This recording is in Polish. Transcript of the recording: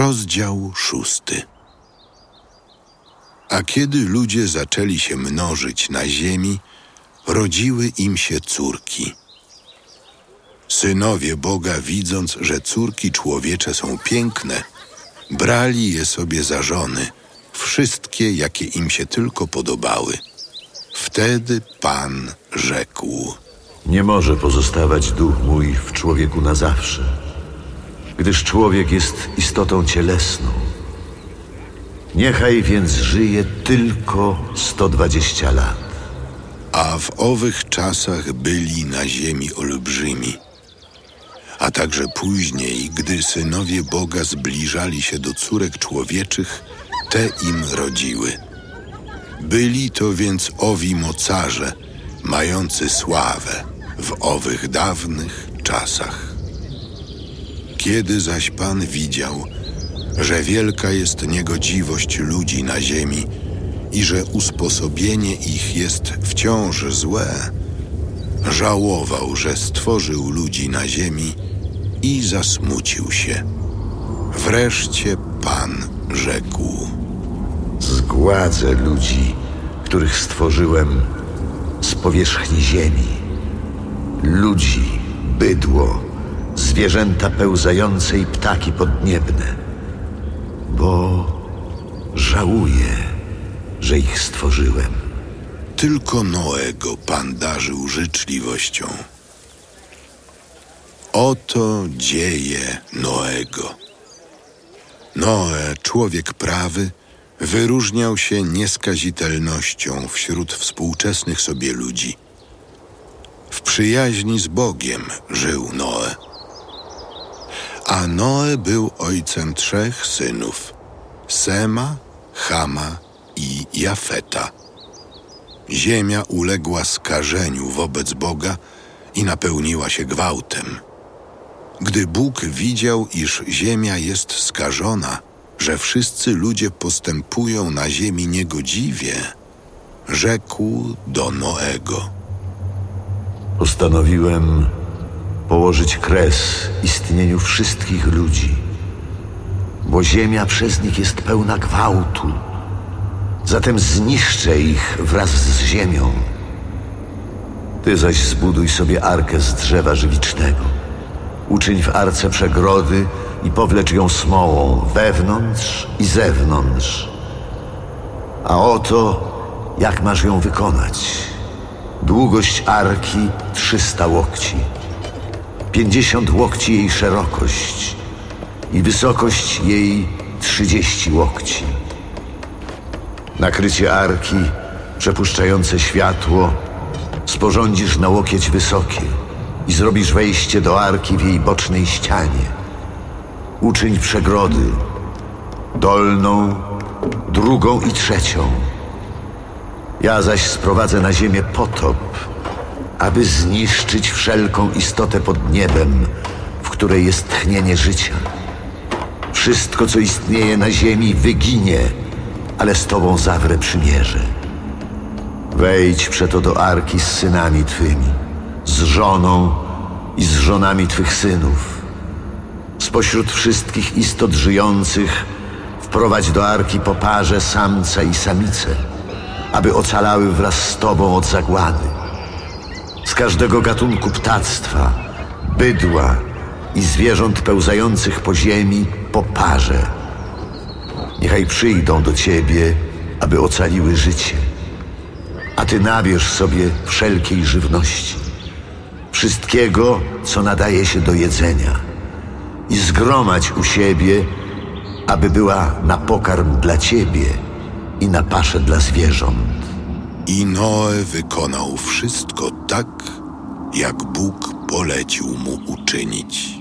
Rozdział szósty. A kiedy ludzie zaczęli się mnożyć na ziemi, rodziły im się córki. Synowie Boga, widząc, że córki człowiecze są piękne, brali je sobie za żony, wszystkie, jakie im się tylko podobały. Wtedy Pan rzekł: Nie może pozostawać duch mój w człowieku na zawsze, gdyż człowiek jest istotą cielesną. Niechaj więc żyje tylko 120 lat. A w owych czasach byli na ziemi olbrzymi. A także później, gdy synowie Boga zbliżali się do córek człowieczych, te im rodziły. Byli to więc owi mocarze, mający sławę w owych dawnych czasach. Kiedy zaś Pan widział, że wielka jest niegodziwość ludzi na ziemi i że usposobienie ich jest wciąż złe, żałował, że stworzył ludzi na ziemi i zasmucił się. Wreszcie Pan rzekł: Zgładzę ludzi, których stworzyłem z powierzchni ziemi. Ludzi, bydło, zwierzęta pełzające i ptaki podniebne. Bo żałuję, że ich stworzyłem. Tylko Noego Pan darzył życzliwością. Oto dzieje Noego. Noe, człowiek prawy, wyróżniał się nieskazitelnością wśród współczesnych sobie ludzi. W przyjaźni z Bogiem żył Noe. A Noe był ojcem trzech synów: Sema, Chama i Jafeta. Ziemia uległa skażeniu wobec Boga i napełniła się gwałtem. Gdy Bóg widział, iż ziemia jest skażona, że wszyscy ludzie postępują na ziemi niegodziwie, rzekł do Noego: Postanowiłem położyć kres istnieniu wszystkich ludzi, bo ziemia przez nich jest pełna gwałtu. Zatem zniszczę ich wraz z ziemią. Ty zaś zbuduj sobie arkę z drzewa żywicznego. Uczyń w arce przegrody i powlecz ją smołą wewnątrz i zewnątrz. A oto jak masz ją wykonać. Długość arki 300 łokci, 50 łokci jej szerokość i wysokość jej 30 łokci. Nakrycie arki, przepuszczające światło, sporządzisz na łokieć wysokie i zrobisz wejście do arki w jej bocznej ścianie. Uczyń przegrody, dolną, drugą i trzecią. Ja zaś sprowadzę na ziemię potop, aby zniszczyć wszelką istotę pod niebem, w której jest tchnienie życia. Wszystko, co istnieje na ziemi, wyginie, ale z Tobą zawrę przymierze. Wejdź przeto do arki z synami Twymi, z żoną i z żonami Twych synów. Spośród wszystkich istot żyjących wprowadź do arki po parze samca i samicę, aby ocalały wraz z Tobą od zagłady. Z każdego gatunku ptactwa, bydła i zwierząt pełzających po ziemi po parze. Niechaj przyjdą do Ciebie, aby ocaliły życie, a Ty nabierz sobie wszelkiej żywności, wszystkiego, co nadaje się do jedzenia i zgromadź u siebie, aby była na pokarm dla Ciebie i na paszę dla zwierząt. I Noe wykonał wszystko tak, jak Bóg polecił mu uczynić.